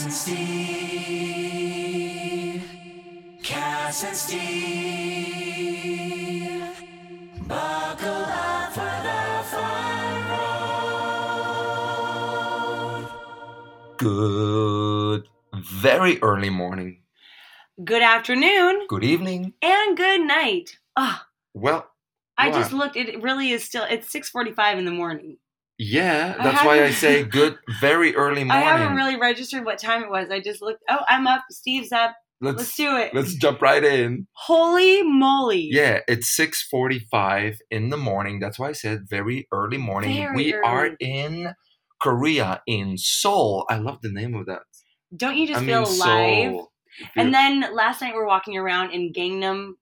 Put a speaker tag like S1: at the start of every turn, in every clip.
S1: Kass and Steve. Kass and Steve. Buckle up for the fun road.
S2: Good, very early morning.
S3: Good afternoon
S2: Good evening.
S3: and good night. Ah,
S2: Well,
S3: I
S2: What?
S3: just looked. It really is still. It's six forty-five in the morning.
S2: Yeah,
S3: I
S2: that's why I say good, very early morning.
S3: I haven't really registered what time it was. I just looked. Oh, I'm up. Steve's up. Let's,
S2: let's
S3: do it.
S2: let's jump right in.
S3: Holy moly!
S2: Yeah, it's six forty-five in the morning. That's why I said very early morning.
S3: Very
S2: we are in Korea, in Seoul. I love the name of that.
S3: Don't you just
S2: I
S3: feel
S2: mean,
S3: alive?
S2: Seoul.
S3: And then last night we're walking around in Gangnam.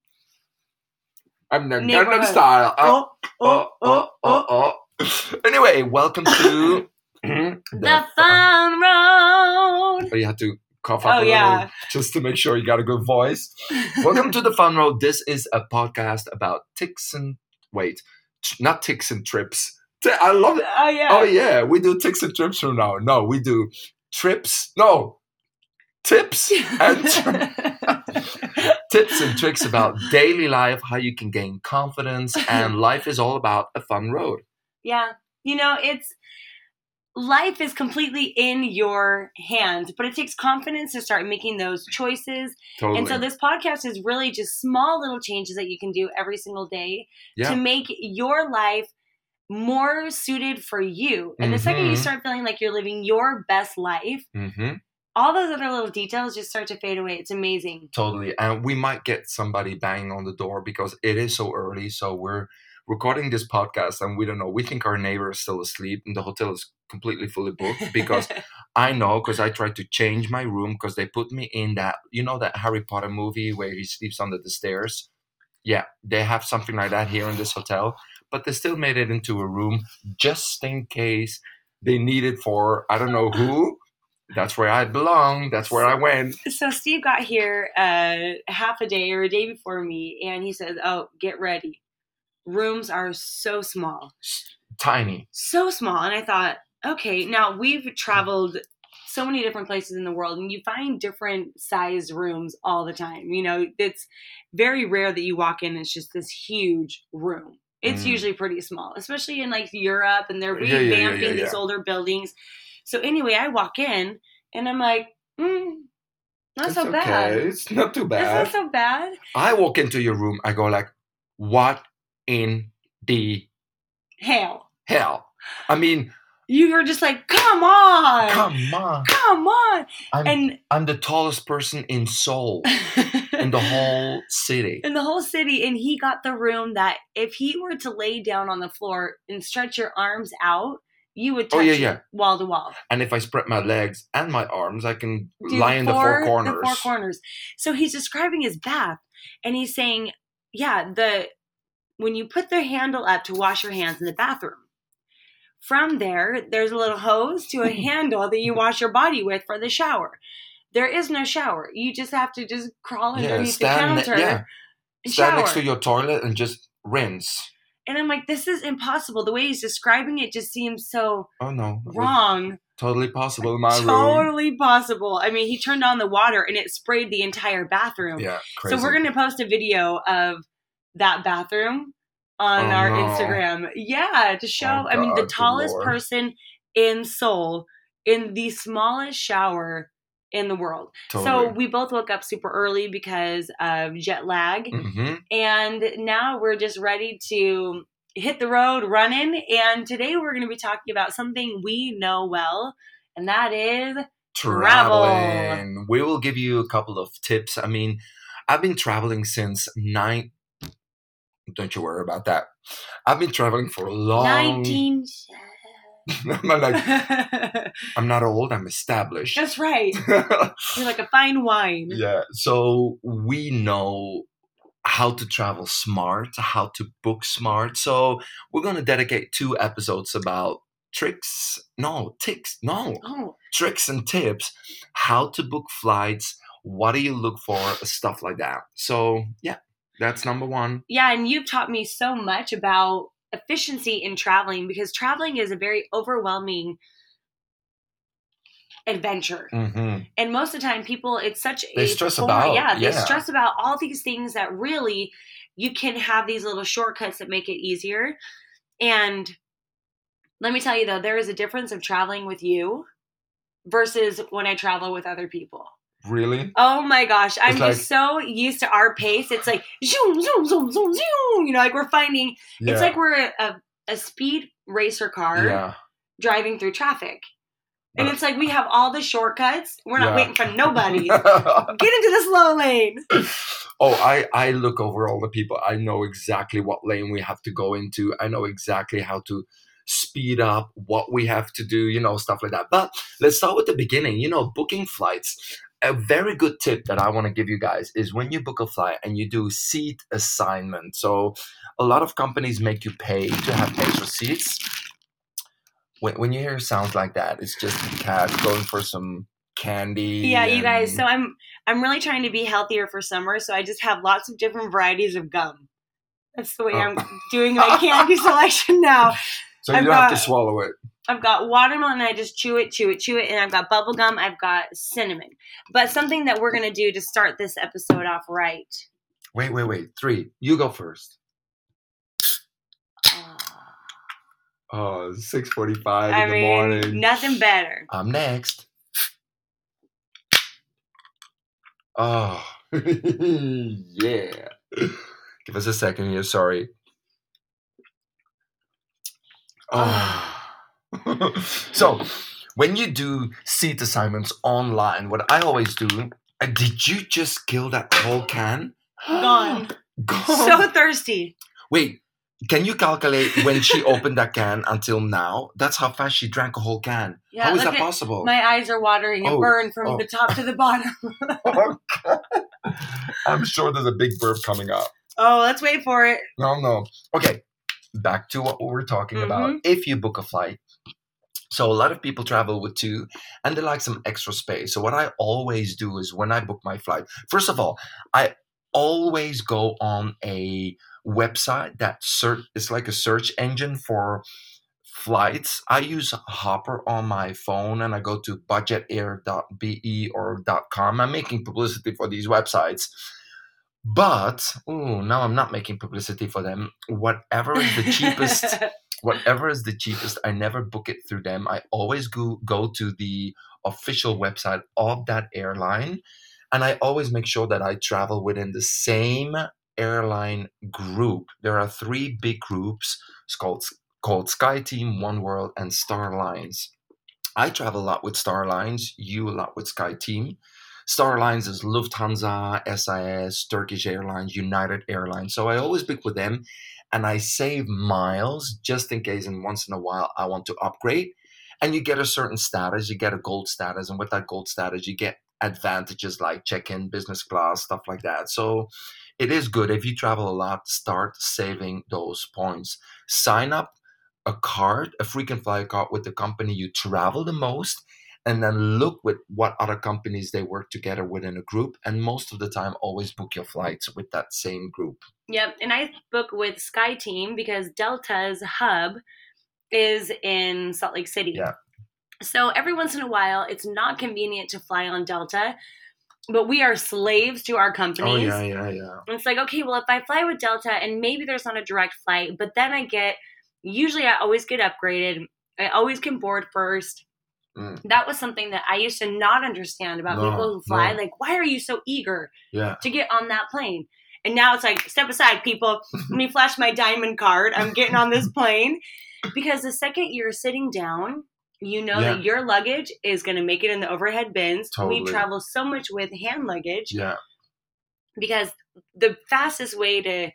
S2: I'm Gangnam. Style. Oh,
S3: Oh,
S2: oh, oh, oh, oh. oh, oh, oh Anyway, welcome to the,
S3: The fun road.
S2: Oh, you had to cough up
S3: Oh,
S2: a
S3: yeah.
S2: little just to make sure you got a good voice. Welcome to the Fun Road. This is a podcast about ticks and wait, not ticks and trips. T- I love it.
S3: Oh yeah.
S2: Oh yeah, we do ticks and trips from now. No, we do trips. No, tips and tips and tricks about daily life, how you can gain confidence, and life is all about a fun road.
S3: Yeah. You know, it's life is completely in your hands, but it takes confidence to start making those choices.
S2: Totally.
S3: And so this podcast is really just small little changes that you can do every single day
S2: yeah.
S3: to make your life more suited for you. And the second you
S2: Mhm.
S3: start feeling like you're living your best life,
S2: hmm
S3: all those other little details just start to fade away. It's amazing.
S2: Totally. And we might get somebody banging on the door because it is so early. So we're recording this podcast and we don't know. We think our neighbor is still asleep and the hotel is completely fully booked because I know because I tried to change my room because they put me in that, you know, that Harry Potter movie where he sleeps under the stairs. Yeah, they have something like that here in this hotel, but they still made it into a room just in case they need it for I don't know who. That's where I belong. That's where I went.
S3: so Steve got here uh, half a day or a day before me, and he says, "Oh, get ready. Rooms are so small,
S2: Tiny.
S3: so small." And I thought, okay, now we've traveled so many different places in the world, and you find different sized rooms all the time. You know, it's very rare that you walk in and it's just this huge room. It's
S2: Mm.
S3: usually pretty small, especially in like Europe, and they're
S2: Yeah, yeah, yeah,
S3: revamping
S2: yeah,
S3: these older buildings. So anyway, I walk in and I'm like, mm, not
S2: It's
S3: so bad.
S2: It's not too bad.
S3: It's not so bad.
S2: I walk into your room, I go like, what in the
S3: Hell,
S2: hell? I mean,
S3: you were just like, come on,
S2: come on.
S3: come on,
S2: I'm,
S3: and
S2: I'm the tallest person in Seoul, in the whole city.
S3: in the whole city. And he got the room that if he were to lay down on the floor and stretch your arms out, you would touch
S2: Oh, yeah, yeah.
S3: wall to wall.
S2: And if I spread my legs and my arms, I can
S3: Do
S2: lie in the four corners.
S3: The four corners. So he's describing his bath, and he's saying, yeah, the when you put the handle up to wash your hands in the bathroom. From there, there's a little hose to a handle that you wash your body with for the shower. There is no shower. You just have to just crawl underneath the counter
S2: yeah,
S3: and
S2: stand
S3: shower.
S2: next to your toilet and just rinse.
S3: and I'm like, this is impossible. The way he's describing it just seems so
S2: Oh no,
S3: wrong.
S2: Totally possible in my room.
S3: Totally possible. I mean, he turned on the water and it sprayed the entire bathroom.
S2: Yeah, crazy.
S3: So we're gonna post a video of that bathroom on
S2: Oh,
S3: our
S2: no.
S3: Instagram. Yeah, to show.
S2: Oh,
S3: I mean, the tallest
S2: Lord.
S3: person in Seoul in the smallest shower in the world. So we both woke up super early because of jet lag,
S2: hmm
S3: and now we're just ready to hit the road running. And today we're going to be talking about something we know well, and that is Travel.
S2: traveling. We will give you a couple of tips. I mean, I've been traveling since nine. Don't you worry about that. I've been traveling for a long.
S3: 19.
S2: I'm not like I'm not old. I'm established.
S3: That's right. You're like a fine wine.
S2: yeah. So we know how to travel smart, how to book smart. So we're gonna dedicate two episodes about tricks. No, ticks. No,
S3: Oh,
S2: tricks and tips how to book flights what do you look for stuff like that so yeah that's number one
S3: yeah. And you've taught me so much about efficiency in traveling because traveling is a very overwhelming adventure.
S2: hmm
S3: And most of the time, people, it's such
S2: They
S3: a
S2: stress
S3: form-
S2: about,
S3: yeah, they
S2: yeah.
S3: stress about all these things that really you can have these little shortcuts that make it easier. And let me tell you though, there is a difference of traveling with you versus when I travel with other people.
S2: Really?
S3: Oh my gosh, I'm
S2: It's
S3: just so used to our pace. It's like zoom, zoom, zoom, zoom, zoom. You know, like we're finding.
S2: Yeah.
S3: It's like we're a, a, a speed racer car
S2: yeah.
S3: driving through traffic, and
S2: But-
S3: it's like we have all the shortcuts. We're not
S2: Yeah.
S3: waiting for nobody. Get into the slow lane.
S2: oh, I I look over all the people. I know exactly what lane we have to go into. I know exactly how to speed up what we have to do, you know, stuff like that. But let's start with the beginning. You know, booking flights. A very good tip that I want to give you guys is when you book a flight and you do seat assignment. So a lot of companies make you pay to have extra seats. When, when you hear sounds like that, it's just a cat going for some candy.
S3: Yeah, you guys. So I'm I'm really trying to be healthier for summer. So I just have lots of different varieties of gum. That's the way
S2: Oh.
S3: I'm doing my candy selection now.
S2: So you
S3: I've
S2: don't have to swallow it.
S3: I've got watermelon, and I just chew it, chew it, chew it, and I've got bubble gum. I've got cinnamon. But something that we're gonna do to start this episode off right.
S2: Wait, wait, wait. Three. You go first. Ah. Oh, 6.45
S3: I
S2: in the
S3: mean,
S2: morning.
S3: nothing better.
S2: I'm next. Oh, yeah. Give us a second here. Sorry. Oh. so, when you do seat assignments online, what I always do, uh, did you just kill that whole can?
S3: Gone.
S2: Gone.
S3: So thirsty.
S2: Wait, can you calculate when she opened that can until now? That's how fast she drank a whole can.
S3: Yeah,
S2: how is that
S3: at-
S2: possible?
S3: My eyes are watering and
S2: Oh,
S3: burned from
S2: oh.
S3: the top to the bottom.
S2: I'm sure there's a big burp coming up.
S3: Oh, let's wait for it.
S2: No, no. Okay, back to what we were talking about.
S3: Mm-hmm.
S2: If you book a flight, so a lot of people travel with two and they like some extra space. So, what I always do is when I book my flight, first of all, I always go on a website that search it's like a search engine for flights. I use Hopper on my phone and I go to budgetair.be or .com. I'm making publicity for these websites. But now I'm not making publicity for them. Whatever is the cheapest whatever is the cheapest i never book it through them. I always go go to the official website of that airline and i always make sure that i travel within the same airline group. There are three big groups. It's called called sky team one world and star alliance i travel a lot with star alliance you a lot with sky team Star Alliance is Lufthansa, SAS, Turkish Airlines, United Airlines. So I always book with them and I save miles just in case and once in a while I want to upgrade. And you get a certain status, you get a gold status, and with that gold status, you get advantages like check-in, business class, stuff like that. So it is good if you travel a lot, start saving those points. Sign up a card, a frequent flyer card with the company you travel the most, and then look with what other companies they work together within a group. And most of the time, always book your flights with that same group.
S3: Yep, and I book with Sky Team because Delta's hub is in Salt Lake City.
S2: Yeah.
S3: So every once in a while, it's not convenient to fly on Delta, but we are slaves to our companies.
S2: Oh, yeah, yeah, yeah.
S3: And It's like, okay, well, if I fly with Delta and maybe there's not a direct flight, but then I get, usually I always get upgraded. I always can board first.
S2: Mm.
S3: That was something that I used to not understand about
S2: No,
S3: people who fly.
S2: no.
S3: Like, why are you so eager
S2: Yeah.
S3: to get on that plane? And now it's like, step aside, people. Let me flash my diamond card. I'm getting on this plane. Because the second you're sitting down, you know that your luggage is going to make it in the overhead bins.
S2: Totally.
S3: We travel so much with hand luggage
S2: Yeah.
S3: because the fastest way to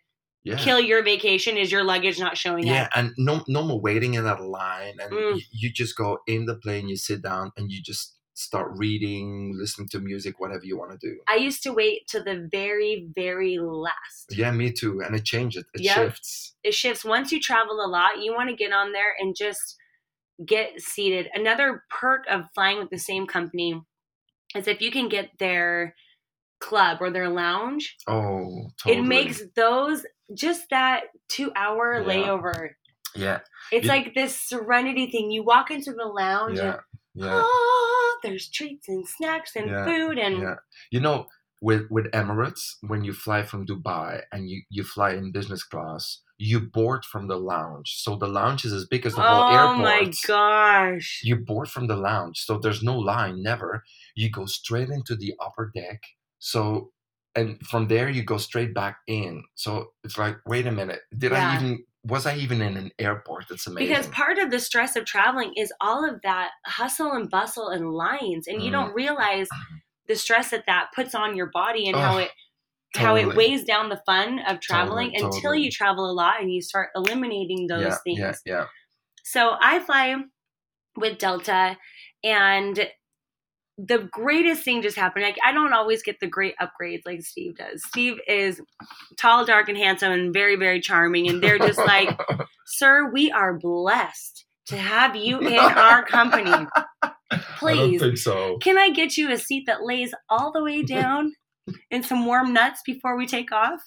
S2: Yeah.
S3: kill your vacation is your luggage not showing
S2: yeah,
S3: up.
S2: Yeah, and no, no more waiting in that line, and
S3: Mm.
S2: you, you just go in the plane, you sit down, and you just start reading, listening to music, whatever you want to do.
S3: I used to wait to the very, very last.
S2: Yeah, me too, and it changes, it
S3: Yep.
S2: shifts.
S3: It shifts. Once you travel a lot, you want to get on there and just get seated. Another perk of flying with the same company is if you can get their club or their lounge,
S2: Oh, totally.
S3: it makes those just that two hour
S2: Yeah.
S3: layover.
S2: yeah,
S3: It's
S2: You-
S3: like this serenity thing. You walk into the lounge
S2: yeah,
S3: and
S2: yeah.
S3: oh, there's treats and snacks and
S2: Yeah,
S3: food and
S2: yeah. You know, with with Emirates, when you fly from Dubai and you you fly in business class, you board from the lounge. So the lounge is as big as the whole airport.
S3: oh my gosh.
S2: You board from the lounge, so there's no line, never. You go straight into the upper deck. So, and from there you go straight back in. So it's like, wait a minute, did I even was I even in an airport? That's amazing.
S3: Because part of the stress of traveling is all of that hustle and bustle and lines, and you
S2: Mhm.
S3: don't realize the stress that that puts on your body and how it how it weighs down the fun of traveling
S2: Totally,
S3: until
S2: totally.
S3: you travel a lot and you start eliminating those
S2: yeah,
S3: things.
S2: yeah, yeah.
S3: So I fly with Delta, and the greatest thing just happened. Like I don't always get the great upgrades like Steve does. Steve is tall, dark, and handsome, and very, very charming. And they're just like, "Sir, we are blessed to have you in our company.
S2: I don't
S3: Please,
S2: think so.
S3: can I get you a seat that lays all the way down and some warm nuts before we take off?"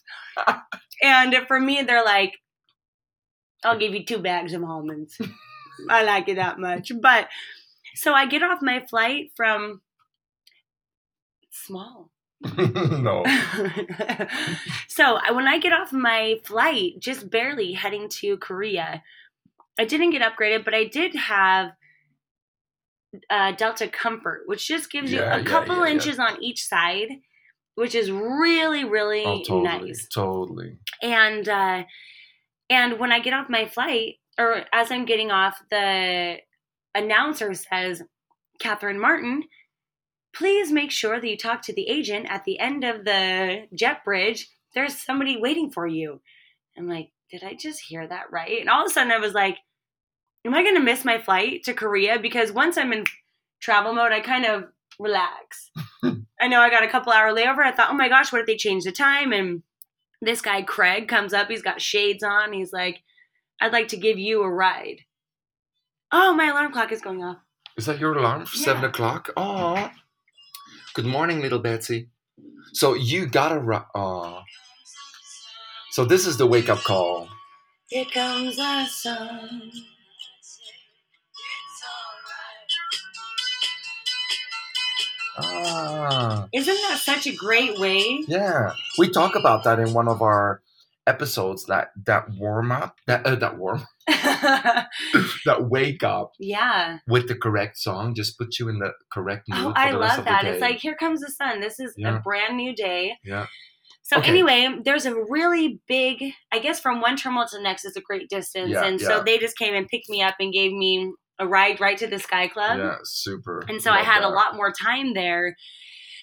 S3: And for me, they're like, "I'll give you two bags of almonds." I like it that much. But so I get off my flight from small.
S2: no.
S3: so when I get off my flight, just barely heading to Korea, I didn't get upgraded, but I did have uh, Delta Comfort, which just gives you a
S2: yeah,
S3: couple
S2: yeah, yeah.
S3: inches on each side, which is really, really
S2: Oh, totally,
S3: nice
S2: totally.
S3: and uh and when i get off my flight or as i'm getting off the announcer says catherine martin please make sure that you talk to the agent at the end of the jet bridge. There's somebody waiting for you. I'm like did i just hear that right? And all of a sudden i was like am i going to miss my flight to korea? Because once i'm in travel mode i kind of relax. I know i got a couple hour layover. I thought oh my gosh what if they change the time? And this guy Craig comes up. He's got shades on. He's like, "I'd like to give you a ride." Oh, my alarm clock is going off.
S2: Is that your alarm for seven o'clock? Oh, good morning, little Betsy. So you gotta. Ru- oh. So this is the wake up call.
S3: Here comes the sun.
S2: Ah,
S3: Isn't that such a great way?
S2: yeah. We talk about that in one of our episodes. That that warm up, that uh, that warm, that wake up
S3: yeah.
S2: with the correct song just puts you in the correct mood
S3: Oh, I love that. It's like, here comes the sun. This is
S2: Yeah.
S3: a brand new day.
S2: yeah.
S3: So
S2: Okay.
S3: anyway, there's a really big, I guess from one terminal to the next is a great distance.
S2: Yeah,
S3: and
S2: yeah.
S3: so they just came and picked me up and gave me a ride right to the Sky Club.
S2: yeah, super.
S3: And so I
S2: Love
S3: had a lot more time there.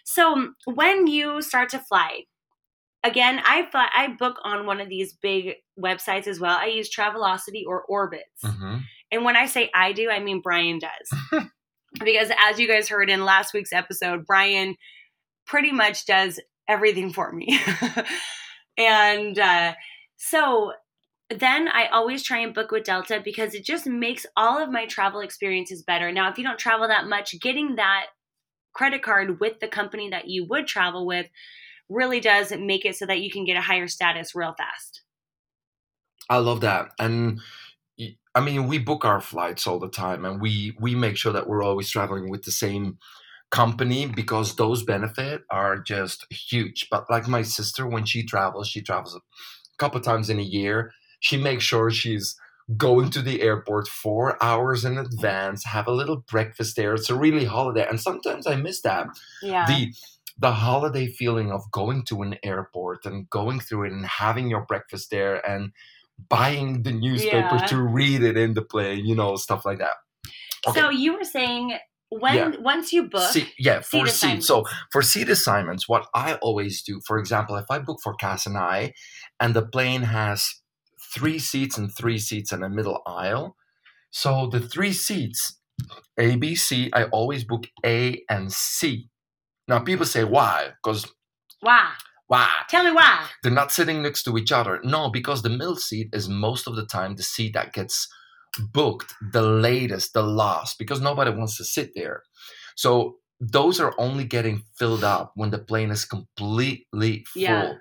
S3: So when you start to fly, again, I I book on one of these big websites as well. I use Travelocity or Orbitz.
S2: Mhm.
S3: And when I say I do, I mean Brian does. because as you guys heard in last week's episode, Brian pretty much does everything for me. and uh, so then I always try and book with Delta because it just makes all of my travel experiences better. Now, if you don't travel that much, getting that credit card with the company that you would travel with really does make it so that you can get a higher status real fast.
S2: I love that. And I mean, we book our flights all the time and we we make sure that we're always traveling with the same company because those benefit are just huge. But like my sister when she travels, she travels a couple times in a year. She makes sure she's going to the airport 4 hours in advance, have a little breakfast there. It's a really holiday and sometimes I miss that
S3: Yeah.
S2: the the holiday feeling of going to an airport and going through it and having your breakfast there and buying the newspaper
S3: Yeah.
S2: to read it in the plane, you know, stuff like that. Okay.
S3: So you were saying when
S2: Yeah.
S3: once you book,
S2: See, yeah, for
S3: seat
S2: seats. So for seat assignments, what I always do, for example, if I book for Kass and I, and the plane has three seats and three seats in a middle aisle, so the three seats, A, B, C, I always book A and C. Now people say why? Because
S3: why?
S2: why?
S3: Tell me why.
S2: They're not sitting next to each other. No, because the middle seat is most of the time the seat that gets booked the latest, the last, because nobody wants to sit there. So those are only getting filled up when the plane is completely full.
S3: Yeah.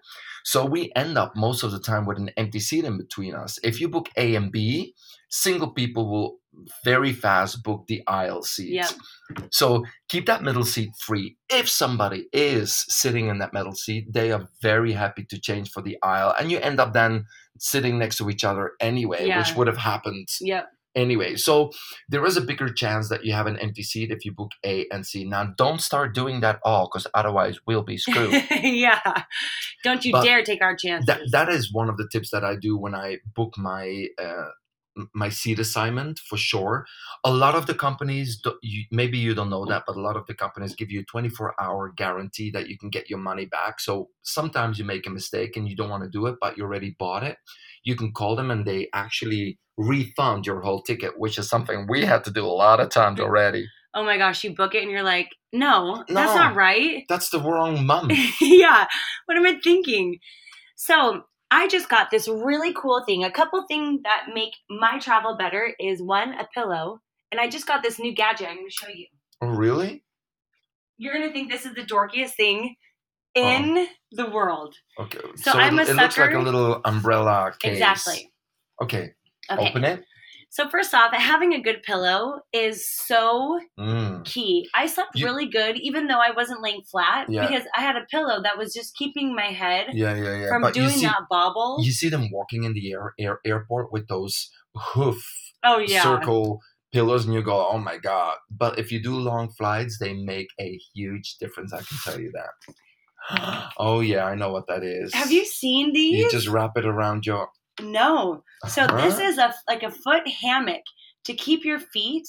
S2: So we end up most of the time with an empty seat in between us. If you book A and B, single people will very fast book the aisle seats.
S3: Yep.
S2: So keep that middle seat free. If somebody is sitting in that middle seat, they are very happy to change for the aisle. And you end up then sitting next to each other anyway, which would have happened
S3: Yep.
S2: Anyway. So there is a bigger chance that you have an empty seat if you book A and C. Now don't start doing that all because otherwise we'll be screwed.
S3: yeah. Don't you
S2: But
S3: dare take our chances.
S2: that that is one of the tips that I do when I book my uh, my seat assignment for sure. A lot of the companies, you, maybe you don't know mm. that, but a lot of the companies give you a 24 hour guarantee that you can get your money back. So sometimes you make a mistake and you don't want to do it, but you already bought it. You can call them and they actually refund your whole ticket, which is mm. something we had to do a lot of times already.
S3: oh my gosh, you book it and you're like, no, that's not right.
S2: That's the wrong month.
S3: yeah. What am I thinking? So I just got this really cool thing. A couple things that make my travel better is one, a pillow. And I just got this new gadget I'm going to show you.
S2: Oh, really?
S3: You're going to think this is the dorkiest thing in oh. the world.
S2: Okay.
S3: So I'm
S2: it,
S3: a
S2: it looks like a little umbrella case.
S3: Exactly.
S2: Okay.
S3: Okay.
S2: Open it.
S3: So first off, having a good pillow is so
S2: Mm.
S3: key. I slept
S2: You-
S3: really good even though I wasn't laying flat
S2: Yeah.
S3: because I had a pillow that was just keeping my head
S2: Yeah, yeah, yeah.
S3: from
S2: but
S3: doing
S2: see,
S3: that bobble.
S2: you see them walking in the air, air airport with those hoof
S3: oh yeah.
S2: circle pillows, and you go, "Oh my god!" But if you do long flights, they make a huge difference. I can tell you that. oh yeah, I know what that is.
S3: Have you seen these?
S2: You just wrap it around your.
S3: No. So this
S2: Huh?
S3: is a like a foot hammock to keep your feet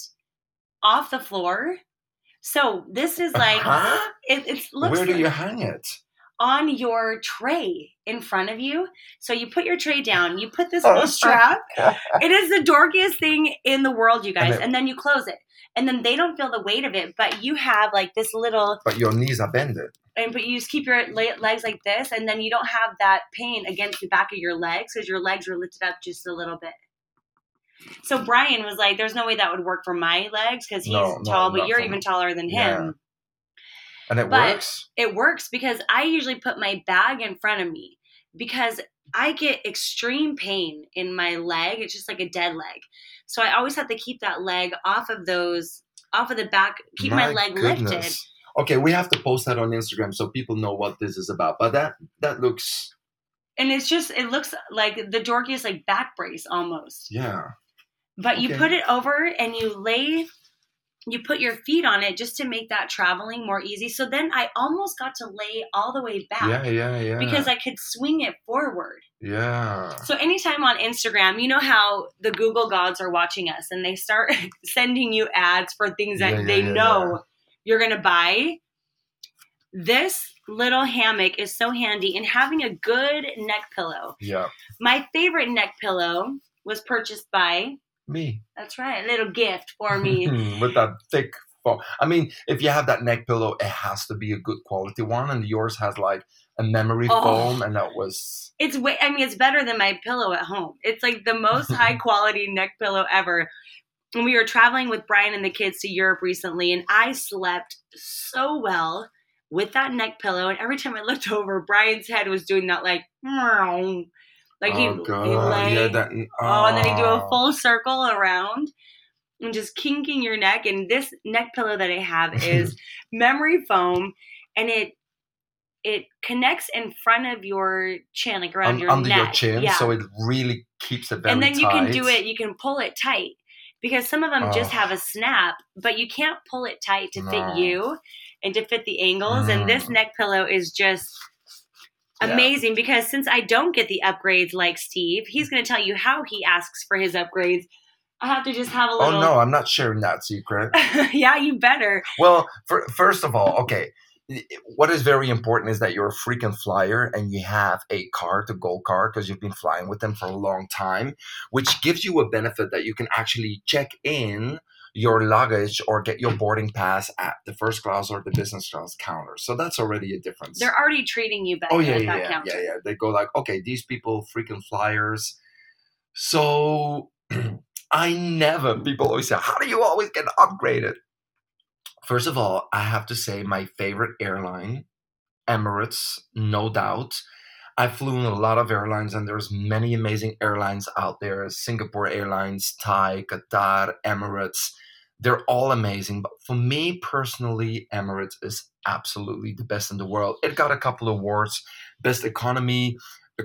S3: off the floor. So this is like
S2: Huh?
S3: it, it looks
S2: Where do
S3: like
S2: you hang it?
S3: on your tray in front of you. So you put your tray down, you put this little oh, strap. It is the dorkiest thing in the world, you guys.
S2: it-
S3: And then you close it. And then they don't feel the weight of it, but you have like this little
S2: But your knees are bended.
S3: And but you just keep your legs like this and then you don't have that pain against the back of your legs because your legs are lifted up just a little bit. So brian was like there's no way that would work for my legs because he's
S2: No, no,
S3: tall but you're even taller than
S2: Yeah.
S3: him.
S2: And it
S3: But-
S2: works.
S3: it works because i usually put my bag in front of me because i get extreme pain in my leg it's just like a dead leg. So i always have to keep that leg off of those off of the back keep my, leg lifted
S2: Okay, we have to post that on Instagram so people know what this is about. But that that looks
S3: and it's just it looks like the dorkiest like back brace almost
S2: yeah.
S3: but you put it over and you lay you put your feet on it just to make that traveling more easy so then i almost got to lay all the way back
S2: Yeah, yeah, yeah.
S3: because i could swing it forward
S2: yeah.
S3: so anytime on instagram you know how the google gods are watching us and they start sending you ads for things that
S2: Yeah, yeah,
S3: they
S2: yeah,
S3: know you're gonna buy this little hammock is so handy and having a good neck pillow
S2: Yeah.
S3: my favorite neck pillow was purchased by
S2: Me.
S3: that's right, a little gift for me.
S2: With that thick foam. I mean, if you have that neck pillow, it has to be a good quality one. And yours has like a memory
S3: Oh.
S2: foam, and that was
S3: it's way I mean it's better than my pillow at home. It's like the most high quality neck pillow ever. And we were traveling with Brian and the kids to Europe recently and I slept so well with that neck pillow and every time I looked over Brian's head was doing that like meow. like he,
S2: oh
S3: he
S2: god,
S3: lay
S2: yeah, that.
S3: Oh, and then he'd do a
S2: oh.
S3: full circle around and just kinking your neck. And this neck pillow that I have is memory foam, and it it connects in front of your chin, like around
S2: Un-
S3: your
S2: under
S3: neck.
S2: your chin,
S3: yeah.
S2: so it really keeps it very
S3: and then you can do it. You can pull it tight because some of them just
S2: Oh.
S3: have a snap, but you can't pull it tight to
S2: No.
S3: fit you and to fit the angles. And this
S2: Mm.
S3: neck pillow is just
S2: Yeah.
S3: amazing because since I don't get the upgrades like Steve, he's going to tell you how he asks for his upgrades. I have to just have a little.
S2: Oh no, I'm not sharing that secret.
S3: yeah, you better.
S2: Well, for, first of all, okay, what is very important is that you're a frequent flyer and you have a card, a gold card, because you've been flying with them for a long time, which gives you a benefit that you can actually check in your luggage or get your boarding pass at the first class or the business class counter. So that's already a difference.
S3: They're already treating you better
S2: Oh yeah, yeah,
S3: that
S2: yeah,
S3: counter.
S2: yeah, yeah. They go like, okay, these people frequent flyers. So I never. People always say, how do you always get upgraded? First of all, I have to say my favorite airline, Emirates, no doubt. I flew in a lot of airlines, and there's many amazing airlines out there: Singapore Airlines, Thai, Qatar, Emirates. They're all amazing, but for me personally, Emirates is absolutely the best in the world. It got a couple of awards: best economy uh,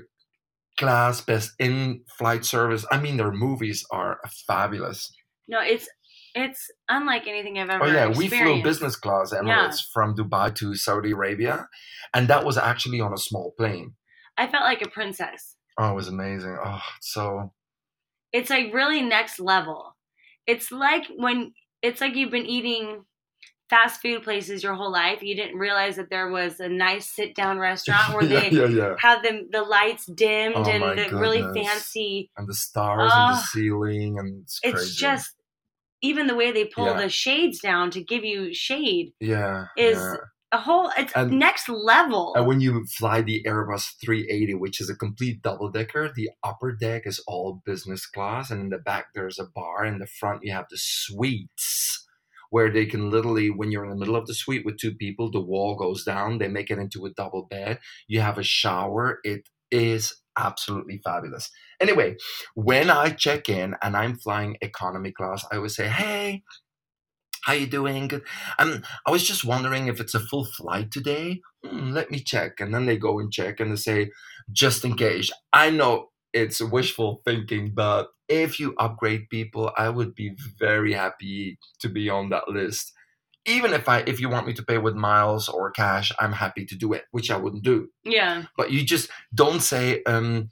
S2: class, best in-flight service. I mean, their movies are fabulous.
S3: No, it's it's unlike anything I've ever
S2: Oh yeah, we flew business class Emirates
S3: Yeah.
S2: from Dubai to Saudi Arabia, and that was actually on a small plane.
S3: I felt like a princess.
S2: Oh, it was amazing. Oh, it's so
S3: It's like really next level. It's like when it's like you've been eating fast food places your whole life. You didn't realize that there was a nice sit down restaurant where
S2: yeah,
S3: they
S2: yeah, yeah,
S3: have the the lights dimmed
S2: Oh
S3: and the really fancy.
S2: and the stars and the
S3: Ah.
S2: ceiling, and it's crazy.
S3: It's just even the way they pull
S2: Yeah.
S3: the shades down to give you shade.
S2: yeah,
S3: is-
S2: yeah.
S3: A whole it's
S2: And-
S3: next level.
S2: And when you fly the Airbus 380, which is a complete double decker, the upper deck is all business class, and in the back there's a bar. In the front, you have the suites where they can literally, when you're in the middle of the suite with two people, the wall goes down. They make it into a double bed. You have a shower. It is absolutely fabulous. Anyway, when I check in and I'm flying economy class, I always say, "Hey." How you doing? Um, I was just wondering if it's a full flight today. Hmm, let me check. And then they go and check and they say, just in case. I know it's wishful thinking, but if you upgrade people, I would be very happy to be on that list. Even if I if you want me to pay with miles or cash, I'm happy to do it, which I wouldn't do.
S3: yeah.
S2: But you just don't say, um,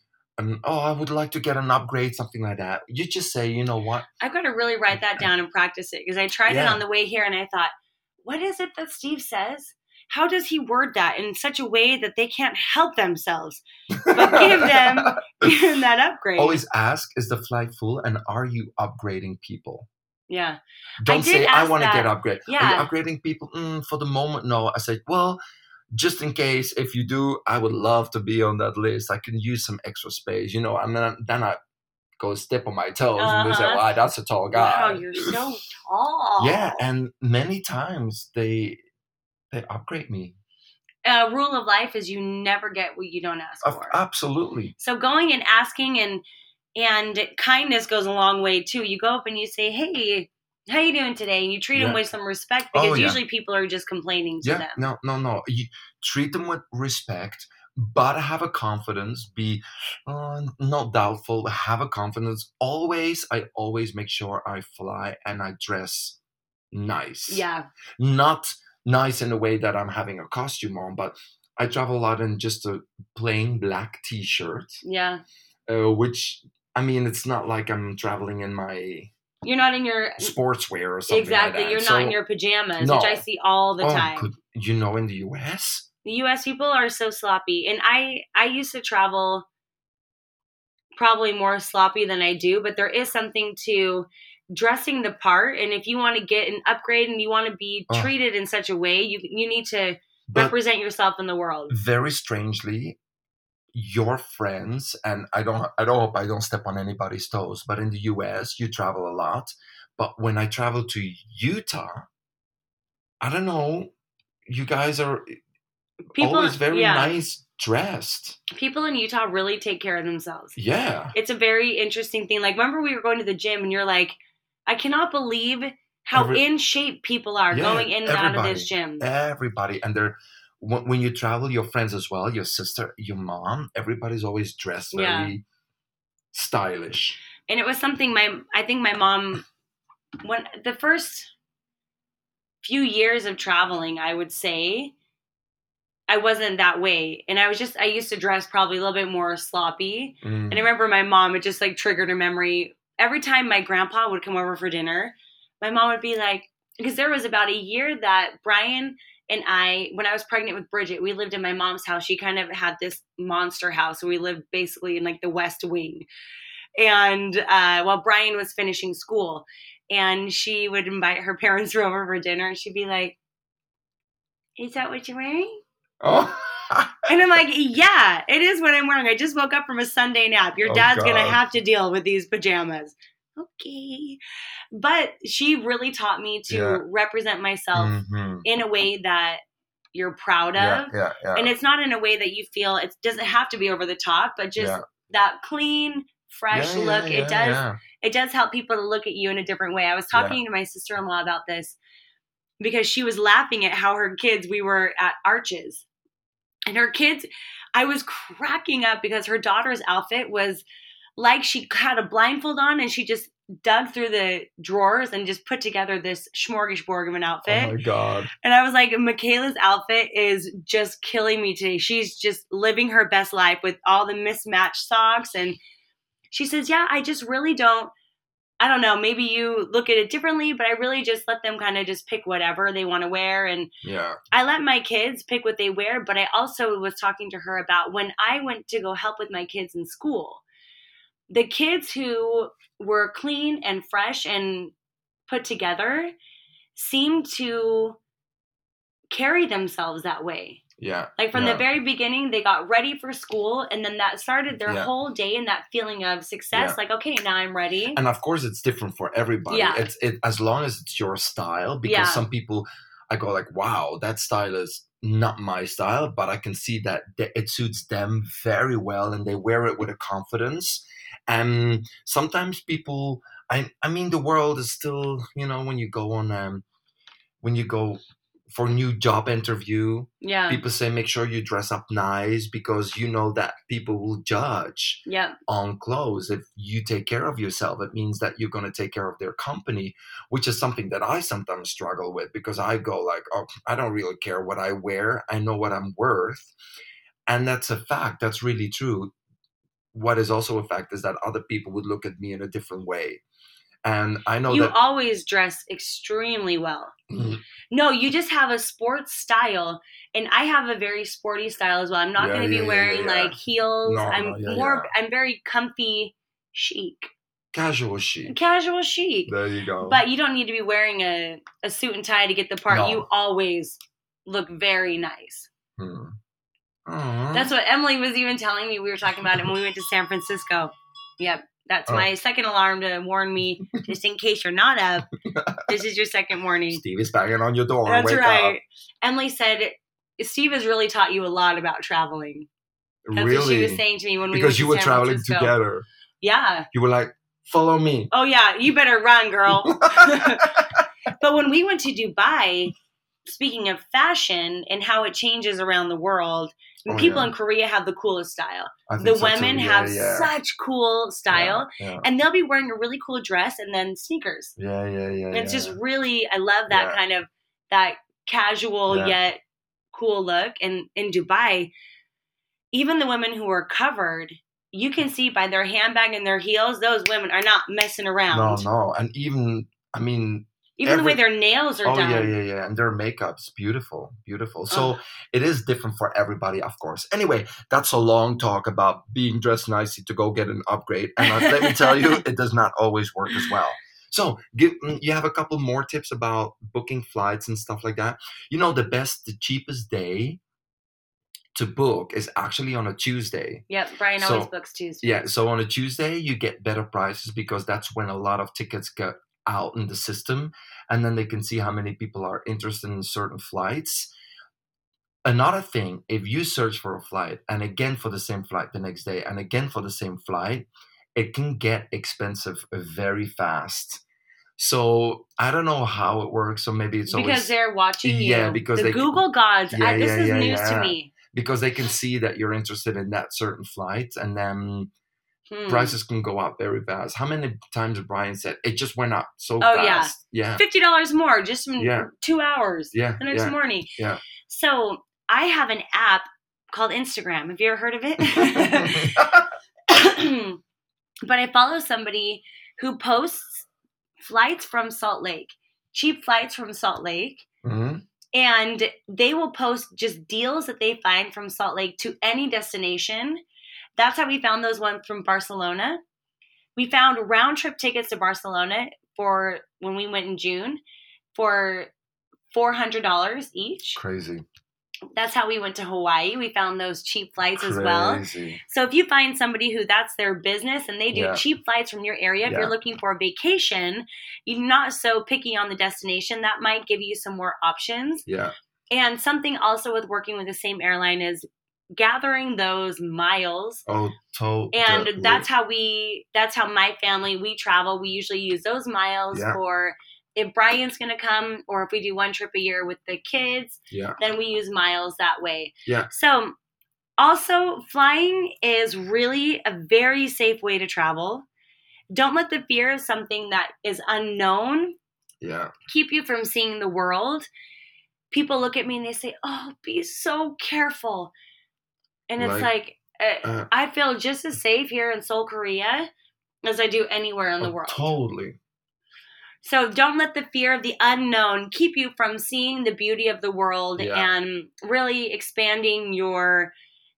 S2: oh, I would like to get an upgrade, something like that. You just say, you know what?
S3: I've got to really write that down and practice it because I tried it on the way here and I thought, what is it that Steve says? How does he word that in such a way that they can't help themselves? But give them give them that upgrade.
S2: Always ask, is the flight full and are you upgrading people?
S3: yeah.
S2: Don't
S3: did
S2: say, I want to get upgrade. Are
S3: Yeah.
S2: you upgrading people? Mm, for the moment, no. I said, well, just in case, if you do, I would love to be on that list. I can use some extra space, you know, and then, then I go step on my toes and they say,
S3: Uh-huh.
S2: wow, that's a tall guy.
S3: Wow, you're so tall.
S2: Yeah, and many times they they upgrade me.
S3: A rule of life is you never get what you don't ask for.
S2: absolutely.
S3: So going and asking and and kindness goes a long way too. You go up and you say, "Hey, how you doing today?" And you treat them with some respect
S2: Oh,
S3: because
S2: yeah.
S3: usually people are just complaining to
S2: Yeah,
S3: them.
S2: no, no, no. You treat them with respect, but have a confidence. Be uh, not doubtful. Have a confidence. Always, I always make sure I fly and I dress nice.
S3: Yeah,
S2: Not nice in the way that I'm having a costume on, but I travel a lot in just a plain black T-shirt,
S3: yeah.
S2: uh, which I mean, it's not like I'm traveling in my
S3: You're not in your
S2: sportswear or something
S3: exactly.
S2: like that.
S3: You're
S2: So-
S3: not in your pajamas,
S2: No.
S3: which I see all the
S2: oh,
S3: time.
S2: could- you know, in the U.S.
S3: the US people are so sloppy and I I used to travel probably more sloppy than I do but there is something to dressing the part and if you want to get an upgrade and you want to be
S2: Oh.
S3: treated in such a way you you need to
S2: But
S3: represent yourself in the world
S2: very strangely your friends and i don't i don't hope i don't step on anybody's toes but in the us you travel a lot. But when i travel to utah i don't know you guys are eh,
S3: people
S2: always very
S3: yeah.
S2: nice dressed.
S3: People in Utah really take care of themselves.
S2: Yeah.
S3: It's a very interesting thing like remember we were going to the gym and you're like I cannot believe how
S2: Every-
S3: in shape people are
S2: Yeah,
S3: going in and out of this gym.
S2: everybody and they're when, when you travel your friends as well your sister your mom everybody's always dressed very
S3: Yeah.
S2: stylish
S3: and it was something my I think my mom when the first few years of traveling, I would say I wasn't that way. And I was just I used to dress probably a little bit more sloppy.
S2: Mm.
S3: And I remember my mom it just like triggered a memory. Every time my grandpa would come over for dinner, my mom would be like because there was about a year that Brian and I, when I was pregnant with Bridget, we lived in my mom's house. She kind of had this monster house, and we lived basically in like the West Wing. And uh, while Brian was finishing school, and she would invite her parents over for dinner, and she'd be like, "Is that what you're wearing?"
S2: oh
S3: And I'm like, "Yeah, it is what I'm wearing. I just woke up from a Sunday nap. Your
S2: Oh,
S3: dad's gonna have to deal with these pajamas." Okay. But she really taught me to
S2: Yeah.
S3: represent myself
S2: Mhm.
S3: in a way that you're proud of.
S2: yeah, yeah.
S3: And it's not in a way that you feel it doesn't have to be over the top, but just that clean, fresh look. it does it does help people to look at you in a different way. I was talking to my sister in law about this because she was laughing at how her kids, we were at Arches, and her kids, I was cracking up because her daughter's outfit was like she had a blindfold on and she just dug through the drawers and just put together this smorgasbord of an outfit.
S2: Oh my god.
S3: And I was like, Michaela's outfit is just killing me today. She's just living her best life with all the mismatched socks. And she says, Yeah, I just really don't. I don't know. Maybe you look at it differently, but I really just let them kind of just pick whatever they want to wear. And
S2: Yeah.
S3: I let my kids pick what they wear, but I also was talking to her about when I went to go help with my kids in school. The kids who were clean and fresh and put together seemed to carry themselves that way.
S2: Yeah.
S3: Like from
S2: yeah.
S3: the very beginning, they got ready for school, and then that started their
S2: Yeah.
S3: whole day and that feeling of success.
S2: Yeah.
S3: Like, okay, now I'm ready.
S2: and of course it's different for everybody
S3: Yeah.
S2: it's it as long as it's your style because some people i go like wow that style is not my style but i can see that th- it suits them very well and they wear it with a confidence and sometimes people i i mean the world is still you know when you go on um when you go for a new job interview
S3: yeah.
S2: people say make sure you dress up nice because you know that people will judge
S3: Yep.
S2: on clothes. If you take care of yourself, it means that you're going to take care of their company, which is something that I sometimes struggle with because I go like, oh, I don't really care what I wear. I know what I'm worth. And that's a fact. That's really true. What is also a fact is that other people would look at me in a different way. And I know
S3: you
S2: that
S3: always dress extremely well.
S2: Mhm.
S3: No, you just have a sports style, and I have a very sporty style as well. I'm not
S2: Yeah,
S3: going to be
S2: yeah, yeah,
S3: wearing
S2: yeah,
S3: like heels.
S2: No,
S3: I'm
S2: no,
S3: more. I'm very comfy, chic,
S2: casual chic.
S3: casual chic.
S2: There you go.
S3: But you don't need to be wearing a, a suit and tie to get the part.
S2: No.
S3: You always look very nice.
S2: Hmm. Aw.
S3: That's what Emily was even telling me. We were talking about it when we went to San Francisco. Yep. That's
S2: Oh.
S3: my second alarm to warn me, just in case you're not up. this is your second warning.
S2: Steve is banging on your door.
S3: That's
S2: Wake
S3: right.
S2: up.
S3: Emily said Steve has really taught you a lot about traveling. That's
S2: really?
S3: what she was saying to me when we
S2: because you were
S3: San
S2: traveling
S3: Francisco.
S2: together.
S3: Yeah.
S2: You were like, follow me.
S3: Oh yeah, you better run, girl. but when we went to Dubai, speaking of fashion and how it changes around the world,
S2: Oh,
S3: people
S2: yeah.
S3: in Korea have the coolest style. The
S2: so,
S3: women
S2: Yeah,
S3: have
S2: yeah.
S3: such cool style, and they'll be wearing a really cool dress and then sneakers.
S2: yeah, yeah. yeah,
S3: And it's just really, I love that kind of that casual yet cool look. And in Dubai, even the women who are covered, you can see by their handbag and their heels, those women are not messing around.
S2: no, no, and even I mean,
S3: Even the way their nails are
S2: oh
S3: done.
S2: yeah, yeah, yeah, and their makeup's beautiful, beautiful. So
S3: Ugh.
S2: it is different for everybody, of course. Anyway, that's a long talk about being dressed nicely to go get an upgrade, and uh, let me tell you, it does not always work as well. So, give mm, you have a couple more tips about booking flights and stuff like that. You know, the best, the cheapest day to book is actually on a Tuesday.
S3: Yep, Brian
S2: So,
S3: always books Tuesday.
S2: Yeah, so on a Tuesday you get better prices because that's when a lot of tickets get out in the system and then they can see how many people are interested in certain flights. Another thing, if you search for a flight and again for the same flight the next day and again for the same flight, it can get expensive very fast. So I don't know how it works. So maybe it's
S3: because
S2: always
S3: they're watching you.
S2: Yeah, because
S3: the
S2: they-
S3: Google gods.
S2: Yeah,
S3: I, this
S2: yeah,
S3: is
S2: yeah,
S3: news to me.
S2: because they can see that you're interested in that certain flight and then
S3: Hmm.
S2: prices can go up very fast. How many times Brian said it just went up so
S3: Oh, yeah.
S2: fast? Yeah.
S3: Fifty dollars more just in
S2: Yeah.
S3: two hours.
S2: Yeah.
S3: the next
S2: yeah.
S3: morning.
S2: Yeah.
S3: So I have an app called Instagram. Have you ever heard of it? but I follow somebody who posts flights from Salt Lake, cheap flights from Salt Lake,
S2: Mhm.
S3: and they will post just deals that they find from Salt Lake to any destination. That's how we found those ones from Barcelona. We found round trip tickets to Barcelona for when we went in June for $400 each.
S2: Crazy.
S3: That's how we went to Hawaii. We found those cheap flights as well.
S2: Crazy.
S3: So if you find somebody who that's their business and they do
S2: Yeah.
S3: cheap flights from your area, if
S2: Yeah.
S3: you're looking for a vacation, you're not so picky on the destination, that might give you some more options.
S2: Yeah.
S3: And something also with working with the same airline is gathering those miles.
S2: Oh, totally.
S3: And that's how we that's how my family we travel. We usually use those miles
S2: Yeah.
S3: for if Brian's going to come or if we do one trip a year with the kids,
S2: Yeah.
S3: then we use miles that way.
S2: Yeah.
S3: So, also, flying is really a very safe way to travel. Don't let the fear of something that is unknown
S2: Yeah.
S3: keep you from seeing the world. People look at me and they say, "Oh, be so careful," and it's like, uh,
S2: Uh,
S3: I feel just as safe here in Seoul, Korea, as I do anywhere in the
S2: oh,
S3: world.
S2: Totally.
S3: So don't let the fear of the unknown keep you from seeing the beauty of the world
S2: Yeah.
S3: and really expanding your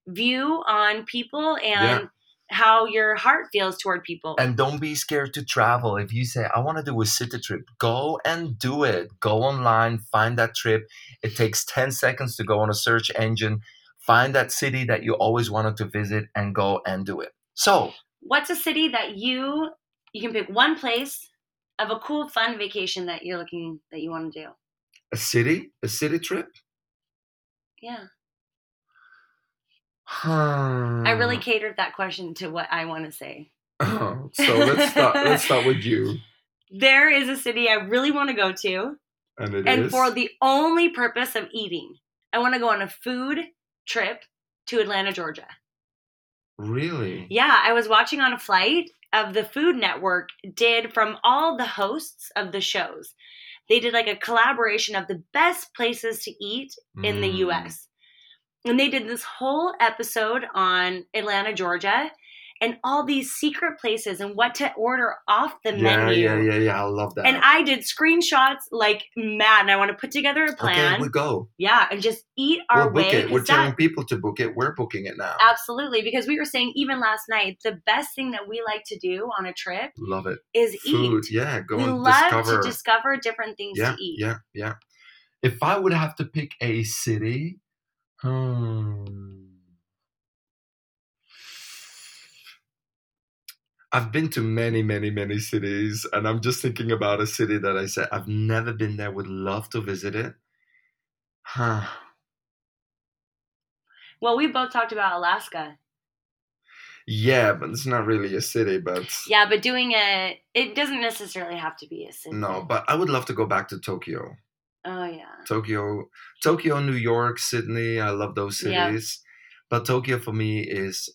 S3: view on people and how your heart feels toward people.
S2: And don't be scared to travel. If you say, I want to do a city trip, go and do it. Go online, find that trip. It takes 10 seconds to go on a search engine, find that city that you always wanted to visit, and go and do it. So,
S3: What's a city that you you can pick one place of a cool fun vacation that you're looking that you want to do?
S2: a city? A city trip?
S3: Yeah.
S2: Hmm.
S3: I really catered that question to what I want to say.
S2: Oh, so let's start. Let's start with you.
S3: There is a city I really want to go to.
S2: And it
S3: and for the only purpose of eating. I want to go on a food trip to Atlanta, Georgia.
S2: really.
S3: Yeah, I was watching on a flight of the Food Network did from all the hosts of the shows. They did like a collaboration of the best places to eat in the
S2: Mm.
S3: US. And they did this whole episode on Atlanta, Georgia and all these secret places and what to order off the
S2: Yeah,
S3: menu.
S2: yeah, yeah, yeah. I love that.
S3: And I did screenshots like mad, and I want to put together a plan.
S2: Okay, we go.
S3: yeah, and just eat our
S2: we'll book
S3: way.
S2: it. We're
S3: that-
S2: telling people to book it. We're booking it now.
S3: absolutely, because we were saying even last night, the best thing that we like to do on a trip
S2: Love it.
S3: is
S2: Food.
S3: eat.
S2: Yeah, go
S3: we
S2: and
S3: love
S2: discover.
S3: to discover different things
S2: yeah,
S3: to eat.
S2: yeah, yeah. If I would have to pick a city, hmm. I've been to many, many, many cities, and I'm just thinking about a city that I said I've never been there, would love to visit it. Huh.
S3: Well, we both talked about Alaska.
S2: Yeah, but it's not really a city, but
S3: Yeah, but doing it, it doesn't necessarily have to be a city.
S2: no, but I would love to go back to Tokyo.
S3: Oh yeah.
S2: Tokyo, Tokyo, New York, Sydney. I love those cities,
S3: Yeah.
S2: cities. But Tokyo for me is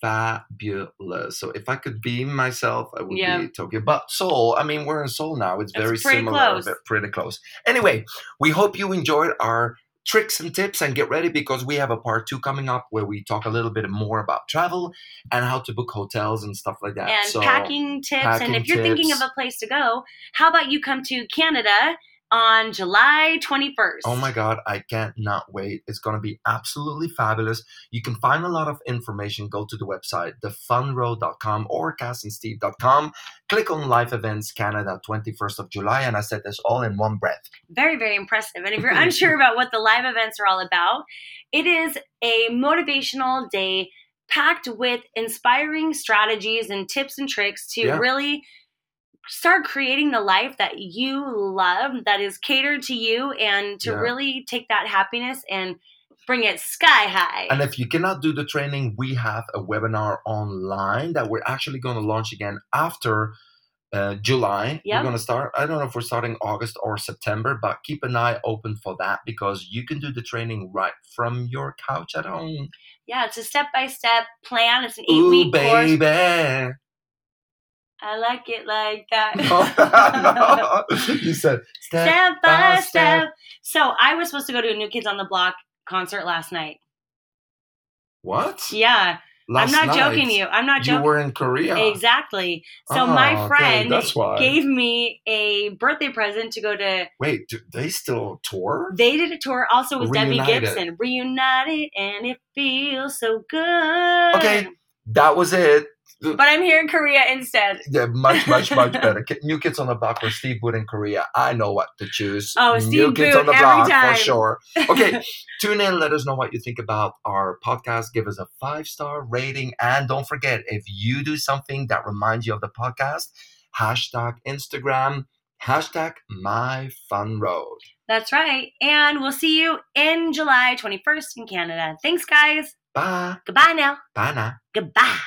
S2: fabulous. So if I could beam myself, I would
S3: Yeah.
S2: be Tokyo. But Seoul, I mean, we're in Seoul now. It's
S3: It's
S2: very similar,
S3: close.
S2: but pretty close. Anyway, we hope you enjoyed our tricks and tips and get ready because we have a part two coming up where we talk a little bit more about travel and how to book hotels and stuff like that.
S3: and
S2: so,
S3: packing tips. and if you're thinking of a place to go, how about you come to Canada on July 21st?
S2: Oh my God, I cannot wait. It's going to be absolutely fabulous. You can find a lot of information. Go to the website, thefunroad.com or kassandsteve.com. Click on Live Events Canada 21st of July. And I said this all in one breath.
S3: Very, very impressive. And if you're unsure about what the live events are all about, it is a motivational day packed with inspiring strategies and tips and tricks to
S2: Yeah.
S3: really start creating the life that you love, that is catered to you, and to
S2: Yeah.
S3: really take that happiness and bring it sky high.
S2: And if you cannot do the training, we have a webinar online that we're actually going to launch again after uh, July.
S3: Yep.
S2: We're going to start. I don't know if we're starting August or September, but keep an eye open for that because you can do the training right from your couch at home.
S3: yeah, it's a step by step plan. It's an eight
S2: Ooh,
S3: week course. I like it like that.
S2: no, oh, no. You said step,
S3: step by step.
S2: step.
S3: So I was supposed to go to a New Kids on the Block concert last night.
S2: What?
S3: Yeah,
S2: Last
S3: I'm not
S2: night,
S3: joking you. I'm not joking.
S2: You were in Korea.
S3: Exactly. So
S2: Oh,
S3: my
S2: okay,
S3: friend
S2: why.
S3: gave me a birthday present to go to.
S2: Wait, do they still tour?
S3: They did a tour also with Debbie Gibson. Reunited, and it feels so good.
S2: Okay. That was it.
S3: But I'm here in Korea instead.
S2: Yeah, much, much, much better. New Kids on the Block or Steve Wood in Korea. I know what to choose.
S3: Oh,
S2: New
S3: Steve
S2: Kids
S3: Boot
S2: on the Block
S3: time.
S2: for sure. Okay, tune in. Let us know what you think about our podcast. Give us a five star rating. And don't forget, if you do something that reminds you of the podcast, hashtag Instagram, hashtag my fun road.
S3: That's right. And we'll see you in July 21st in Canada. Thanks, guys.
S2: Bye.
S3: Goodbye now.
S2: Bye now.
S3: Goodbye.